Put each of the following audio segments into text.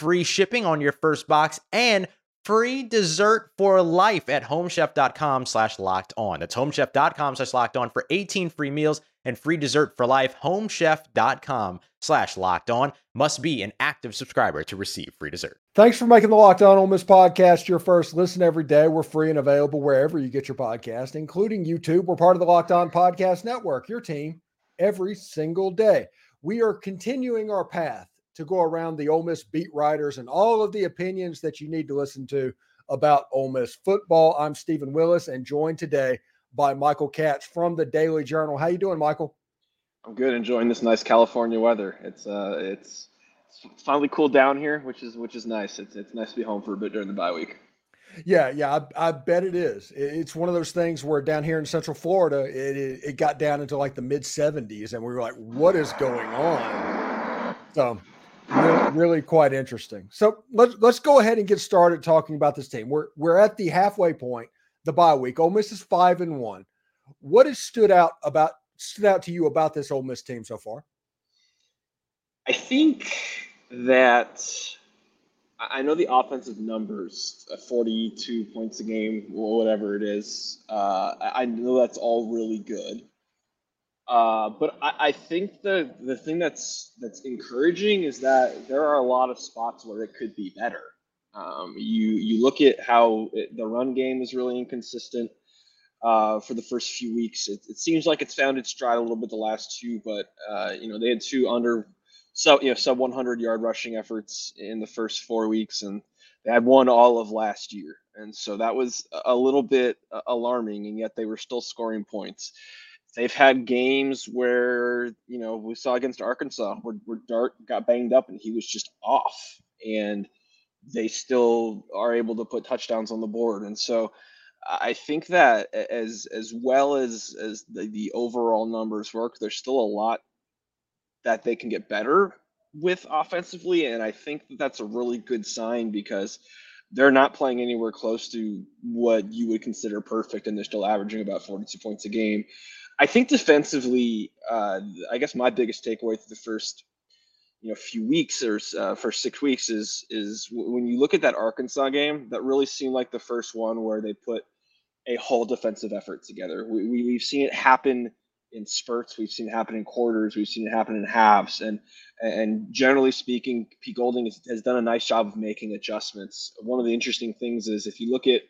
free shipping on your first box, and free dessert for life at homechef.com slash locked on. That's homechef.com slash locked on for 18 free meals and free dessert for life. Homechef.com slash locked on must be an active subscriber to receive free dessert. Thanks for making the Locked On Ole podcast your first listen every day. We're free and available wherever you get your podcast, including YouTube. We're part of the Locked On Podcast Network, your team every single day. We are continuing our path to go around the Ole Miss beat writers and all of the opinions that you need to listen to about Ole Miss football. I'm Steven Willis and joined today by Michael Katz from the Daily Journal. How you doing, Michael? I'm good, enjoying this nice California weather. It's uh, it's, it's finally cooled down here, which is which is nice. It's it's nice to be home for a bit during the bye week. Yeah, yeah, I, I bet it is. It's one of those things where down here in Central Florida, it it, it got down into like the mid 70s, and we were like, "What is going on?" So really, really quite interesting. So let's let's go ahead and get started talking about this team. We're we're at the halfway point, the bye week. Ole Miss is five and one. What has stood out about stood out to you about this Ole Miss team so far? I think that I know the offensive numbers, uh, 42 points a game, whatever it is. Uh, I know that's all really good. Uh, but I, I, think the the thing that's that's encouraging is that there are a lot of spots where it could be better. Um, you you look at how it, the run game is really inconsistent uh, for the first few weeks. It, it, seems like it's found its stride a little bit the last two, but uh, you know they had two under sub you know sub 100 yard rushing efforts in the first four weeks, and they had one all of last year, and so that was a little bit uh, alarming, and yet they were still scoring points they've had games where you know we saw against Arkansas where, where Dart got banged up and he was just off, and they still are able to put touchdowns on the board. And so I think that as as well as as the, the overall numbers work, there's still a lot that they can get better with offensively, and I think that that's a really good sign because they're not playing anywhere close to what you would consider perfect, and they're still averaging about 42 points a game. I think defensively, uh, I guess my biggest takeaway through the first you know few weeks or uh, first six weeks is is when you look at that Arkansas game, that really seemed like the first one where they put a whole defensive effort together. We, we we've seen it happen in spurts, we've seen it happen in quarters, we've seen it happen in halves, and and generally speaking, Pete Golding has, has done a nice job of making adjustments. One of the interesting things is if you look at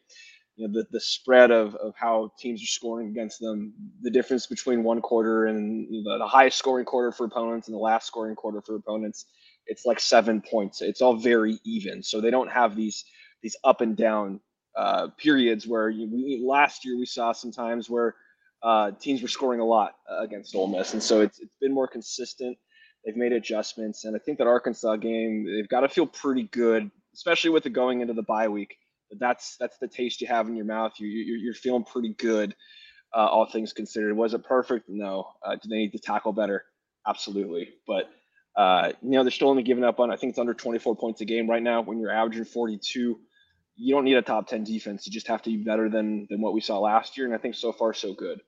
you know the, the spread of, of how teams are scoring against them the difference between one quarter and the, the highest scoring quarter for opponents and the last scoring quarter for opponents it's like seven points. It's all very even. So they don't have these these up and down uh, periods where you, we, last year we saw sometimes where uh, teams were scoring a lot uh, against Ole Miss, and so it's, it's been more consistent. They've made adjustments, and I think that Arkansas game they've got to feel pretty good, especially with it going into the bye week that's that's the taste you have in your mouth. You, you you're feeling pretty good, uh, all things considered. Was it perfect? No. Uh, do they need to tackle better? Absolutely. But uh, you know they're still only giving up on. I think it's under 24 points a game right now. When you're averaging 42, you don't need a top 10 defense. You just have to be better than than what we saw last year. And I think so far so good.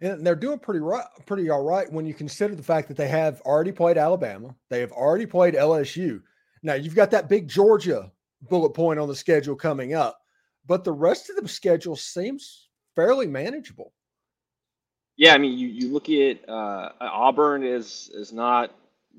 And they're doing pretty right, pretty all right when you consider the fact that they have already played Alabama, they have already played LSU. Now you've got that big Georgia bullet point on the schedule coming up, but the rest of the schedule seems fairly manageable. Yeah, I mean, you, you look at uh, Auburn is is not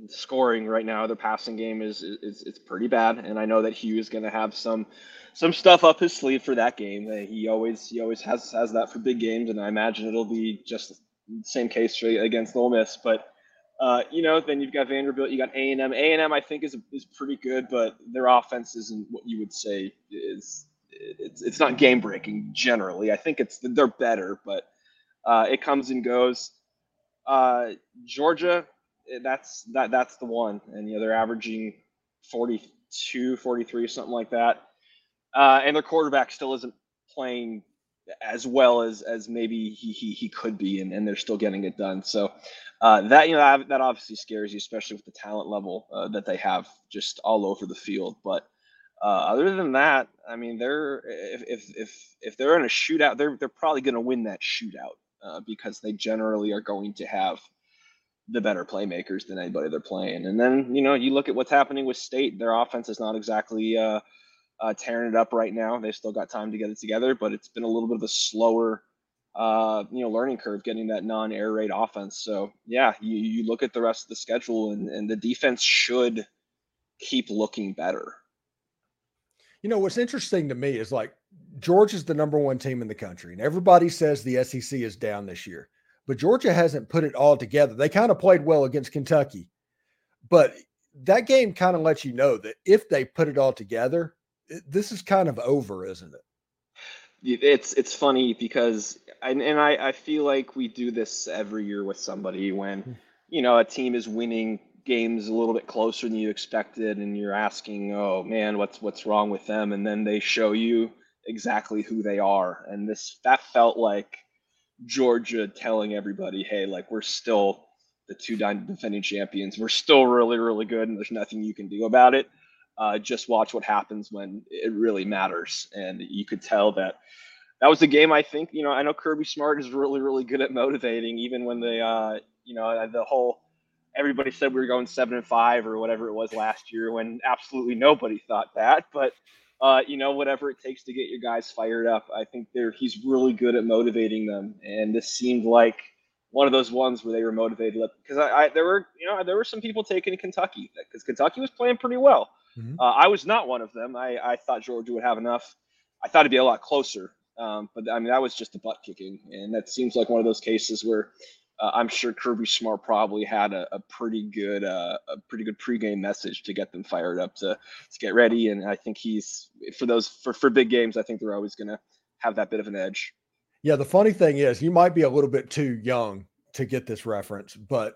scoring right now. Their passing game is is it's pretty bad, and I know that Hugh is going to have some some stuff up his sleeve for that game. Uh, he always he always has has that for big games, and I imagine it'll be just the same case against Ole Miss. But uh, you know, then you've got Vanderbilt, you got A and M. A and M, I think is is pretty good, but their offense isn't what you would say is. It's it's not game breaking generally. I think it's they're better, but uh, it comes and goes. Uh, Georgia, eh, that's that that's the one, and you know they're averaging 42, 43, something like that. Uh, and their quarterback still isn't playing as well as as maybe he he, he could be, and, and they're still getting it done. So uh, that you know that, that, obviously scares you, especially with the talent level uh, that they have just all over the field. But uh, other than that, I mean, they're if if if, if they're in a shootout, they're they're probably going to win that shootout uh, because they generally are going to have the better playmakers than anybody they're playing. And then you know you look at what's happening with State; their offense is not exactly uh, uh, tearing it up right now. They've still got time to get it together, but it's been a little bit of a slower, uh, you know, learning curve getting that non-air raid offense. So yeah, you, you look at the rest of the schedule, and, and the defense should keep looking better. You know what's interesting to me is like Georgia's the number one team in the country, and everybody says the SEC is down this year, but Georgia hasn't put it all together. They kind of played well against Kentucky, but that game kind of lets you know that if they put it all together, this is kind of over, isn't it? It's it's funny because and, and I, I feel like we do this every year with somebody when hmm. you know a team is winning games a little bit closer than you expected and you're asking oh man what's what's wrong with them? And then they show you exactly who they are. And this that felt like Georgia telling everybody hey like we're still the two defending champions. We're still really really good and there's nothing you can do about it uh, just watch what happens when it really matters. And you could tell that that was the game. I think you know I know Kirby Smart is really really good at motivating, even when they uh, you know the whole everybody said we were going seven and five or whatever it was last year when absolutely nobody thought that. But uh, you know whatever it takes to get your guys fired up. I think they're he's really good at motivating them, and this seemed like one of those ones where they were motivated because I, I, there were you know there were some people taking Kentucky because Kentucky was playing pretty well. Mm-hmm. Uh, I was not one of them. I, I thought Georgia would have enough. I thought it'd be a lot closer. Um, but I mean, that was just a butt kicking. And that seems like one of those cases where uh, I'm sure Kirby Smart probably had a, a pretty good uh, a pretty good pregame message to get them fired up to, to get ready. And I think he's for those for, for big games, I think they're always going to have that bit of an edge. Yeah, the funny thing is, you might be a little bit too young to get this reference, but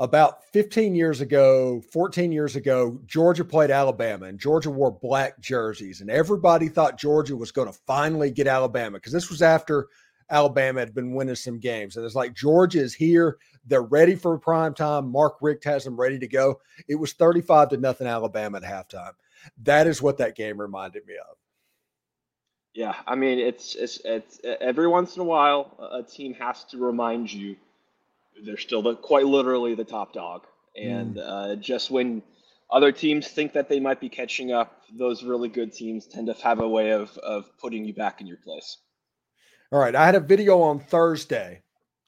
about 15 years ago, 14 years ago, Georgia played Alabama and Georgia wore black jerseys. And everybody thought Georgia was going to finally get Alabama because this was after Alabama had been winning some games. And it's like Georgia is here. They're ready for prime time. Mark Richt has them ready to go. It was 35 to nothing Alabama at halftime. That is what that game reminded me of. Yeah, I mean, it's it's it's every once in a while a team has to remind you they're still the, quite literally the top dog. And mm. uh, just when other teams think that they might be catching up, those really good teams tend to have a way of of putting you back in your place. All right, I had a video on Thursday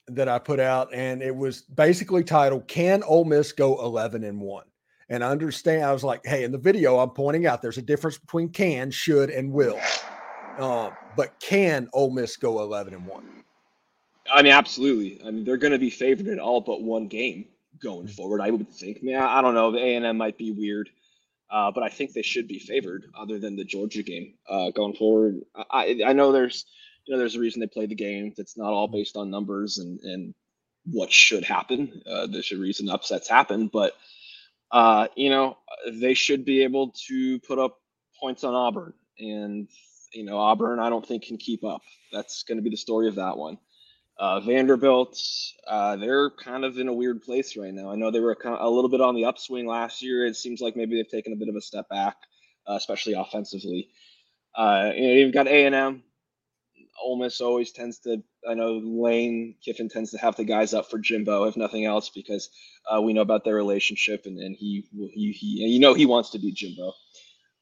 that I put out, and it was basically titled "Can Ole Miss Go 11 and One?" And I understand, I was like, "Hey, in the video, I'm pointing out there's a difference between can, should, and will." Uh, but can Ole Miss go 11 and one? I mean, absolutely. I mean, they're going to be favored in all but one game going mm-hmm. forward. I would think. I mean, I, don't know. The A and M might be weird, uh, but I think they should be favored, other than the Georgia game uh, going forward. I, I know there's you know there's a reason they play the game. It's not all based on numbers and and what should happen. Uh, there's a reason upsets happen, but uh, you know they should be able to put up points on Auburn, and you know Auburn I don't think can keep up. That's going to be the story of that one. Uh, Vanderbilt, uh, they're kind of in a weird place right now. I know they were of a little bit on the upswing last year. It seems like maybe they've taken a bit of a step back, uh, especially offensively. Uh, you know, you've got A and M. Ole Miss always tends to. I know Lane Kiffin tends to have the guys up for Jimbo, if nothing else, because uh, we know about their relationship, and, and he, he he you know he wants to beat Jimbo.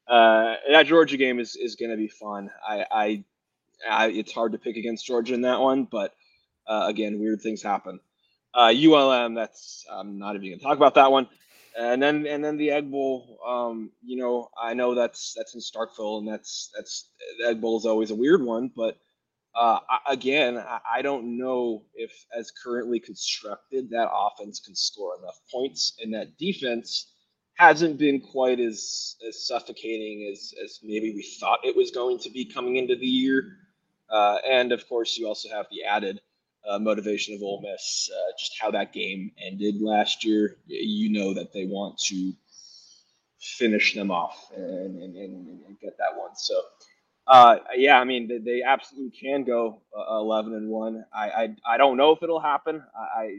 Uh, that Georgia game is is going to be fun. I, I, I, it's hard to pick against Georgia in that one, but uh, again, weird things happen. Uh, ULM, that's I'm not even to talk about that one. And then and then the Egg Bowl. Um, you know, I know that's that's in Starkville, and that's that's the Egg Bowl is always a weird one, but uh, again, I, I don't know if, as currently constructed, that offense can score enough points, and that defense hasn't been quite as as suffocating as as maybe we thought it was going to be coming into the year. Uh, and of course, you also have the added uh, motivation of Ole Miss, uh, just how that game ended last year. You know that they want to finish them off and, and, and, and get that one. So, uh, yeah, I mean, they, they absolutely can go uh, 11 and one. I, I, I don't know if it'll happen. I, I,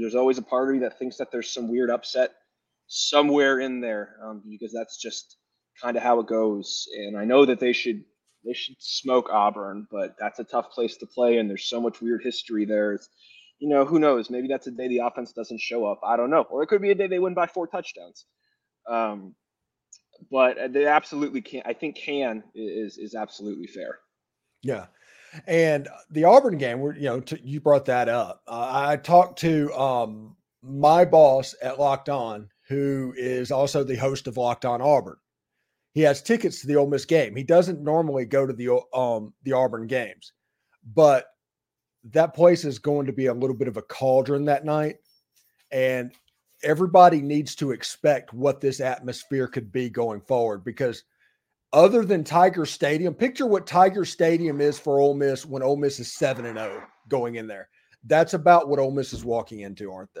there's always a part of me that thinks that there's some weird upset somewhere in there um, because that's just kind of how it goes. And I know that they should they should smoke Auburn, but that's a tough place to play, and there's so much weird history there. It's, you know, who knows? Maybe that's a day the offense doesn't show up. I don't know, or it could be a day they win by four touchdowns. Um, but they absolutely can. I think can is is absolutely fair. Yeah. And the Auburn game, where you know, t- you brought that up. Uh, I talked to um, my boss at Locked On, who is also the host of Locked On Auburn. He has tickets to the Ole Miss game. He doesn't normally go to the um the Auburn games, but that place is going to be a little bit of a cauldron that night, and everybody needs to expect what this atmosphere could be going forward because other than Tiger Stadium, picture what Tiger Stadium is for Ole Miss when Ole Miss is 7 and 0 going in there. That's about what Ole Miss is walking into, aren't they?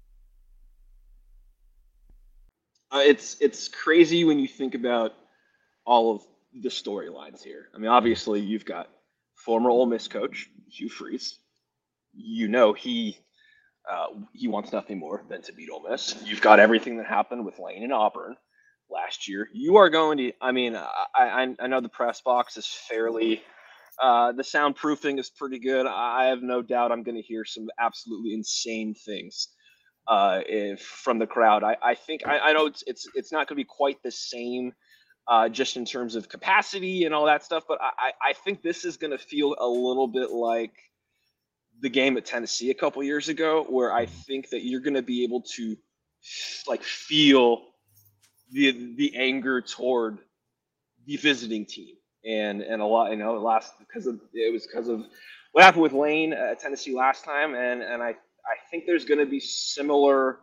Uh, it's it's crazy when you think about all of the storylines here. I mean, obviously you've got former Ole Miss coach Hugh Freeze. You know he uh, he wants nothing more than to beat Ole Miss. You've got everything that happened with Lane and Auburn last year. You are going to. I mean, I I, I know the press box is fairly. Uh, the soundproofing is pretty good. I have no doubt I'm going to hear some absolutely insane things uh, if, from the crowd. I, I think I, I know it's it's it's not going to be quite the same. Uh, just in terms of capacity and all that stuff, but I, I think this is going to feel a little bit like the game at Tennessee a couple years ago, where I think that you're going to be able to like feel the the anger toward the visiting team, and and a lot, you know, last because of it was because of what happened with Lane at Tennessee last time, and and I I think there's going to be similar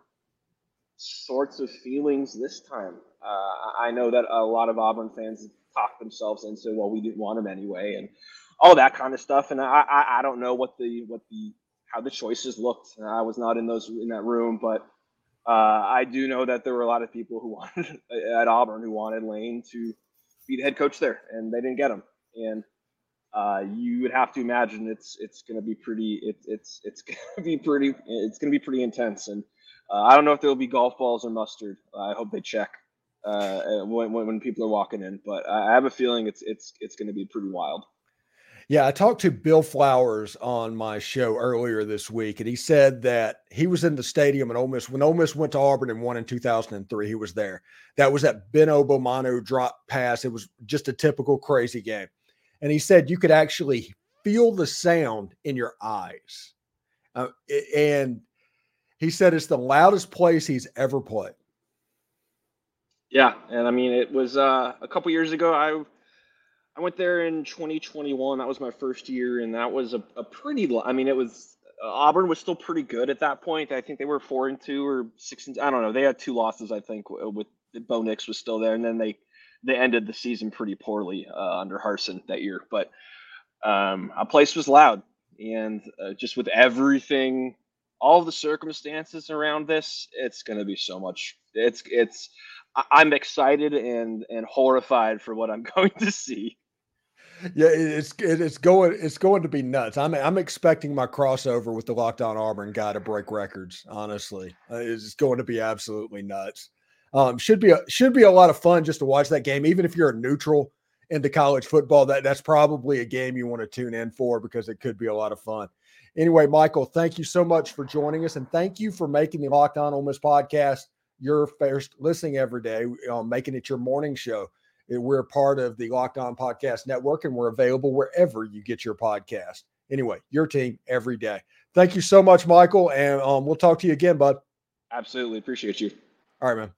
sorts of feelings this time. Uh, I know that a lot of Auburn fans talked themselves into, well, we didn't want him anyway, and all that kind of stuff. And I, I, I don't know what the what the how the choices looked. I was not in those in that room, but uh, I do know that there were a lot of people who wanted at Auburn who wanted Lane to be the head coach there, and they didn't get him. And uh, you would have to imagine it's it's going to be pretty it, it's it's going to be pretty it's going to be pretty intense and uh, I don't know if there'll be golf balls or mustard. I hope they check uh, when, when people are walking in, but I have a feeling it's it's it's going to be pretty wild. Yeah, I talked to Bill Flowers on my show earlier this week, and he said that he was in the stadium in Ole Miss when Ole Miss went to Auburn and won in 2003. He was there. That was that Ben Obomanu drop pass. It was just a typical crazy game and he said you could actually feel the sound in your eyes. Uh, and he said it's the loudest place he's ever played. Yeah, and I mean it was uh, a couple years ago. I I went there in 2021. That was my first year, and that was a, a pretty. I mean, it was uh, Auburn was still pretty good at that point. I think they were four and two or six and I don't know. They had two losses, I think, with Bo Nix was still there, and then they they ended the season pretty poorly uh, under Harsin that year. But um, a place was loud, and uh, just with everything, all the circumstances around this, it's going to be so much. It's it's. I'm excited and and horrified for what I'm going to see yeah, it's it's going it's going to be nuts. I'm I'm expecting my crossover with the Locked On Auburn guy to break records. Honestly, uh, it's going to be absolutely nuts. Um, should be a, should be a lot of fun just to watch that game, even if you're a neutral into college football. That that's probably a game you want to tune in for because it could be a lot of fun. Anyway, Michael, thank you so much for joining us, and thank you for making the Locked On Ole Miss podcast your first listening every day, um, making it your morning show. We're part of the Locked On Podcast Network and we're available wherever you get your podcast. Anyway, your team every day. Thank you so much, Michael. And um, we'll talk to you again, bud. Absolutely. Appreciate you. All right, man.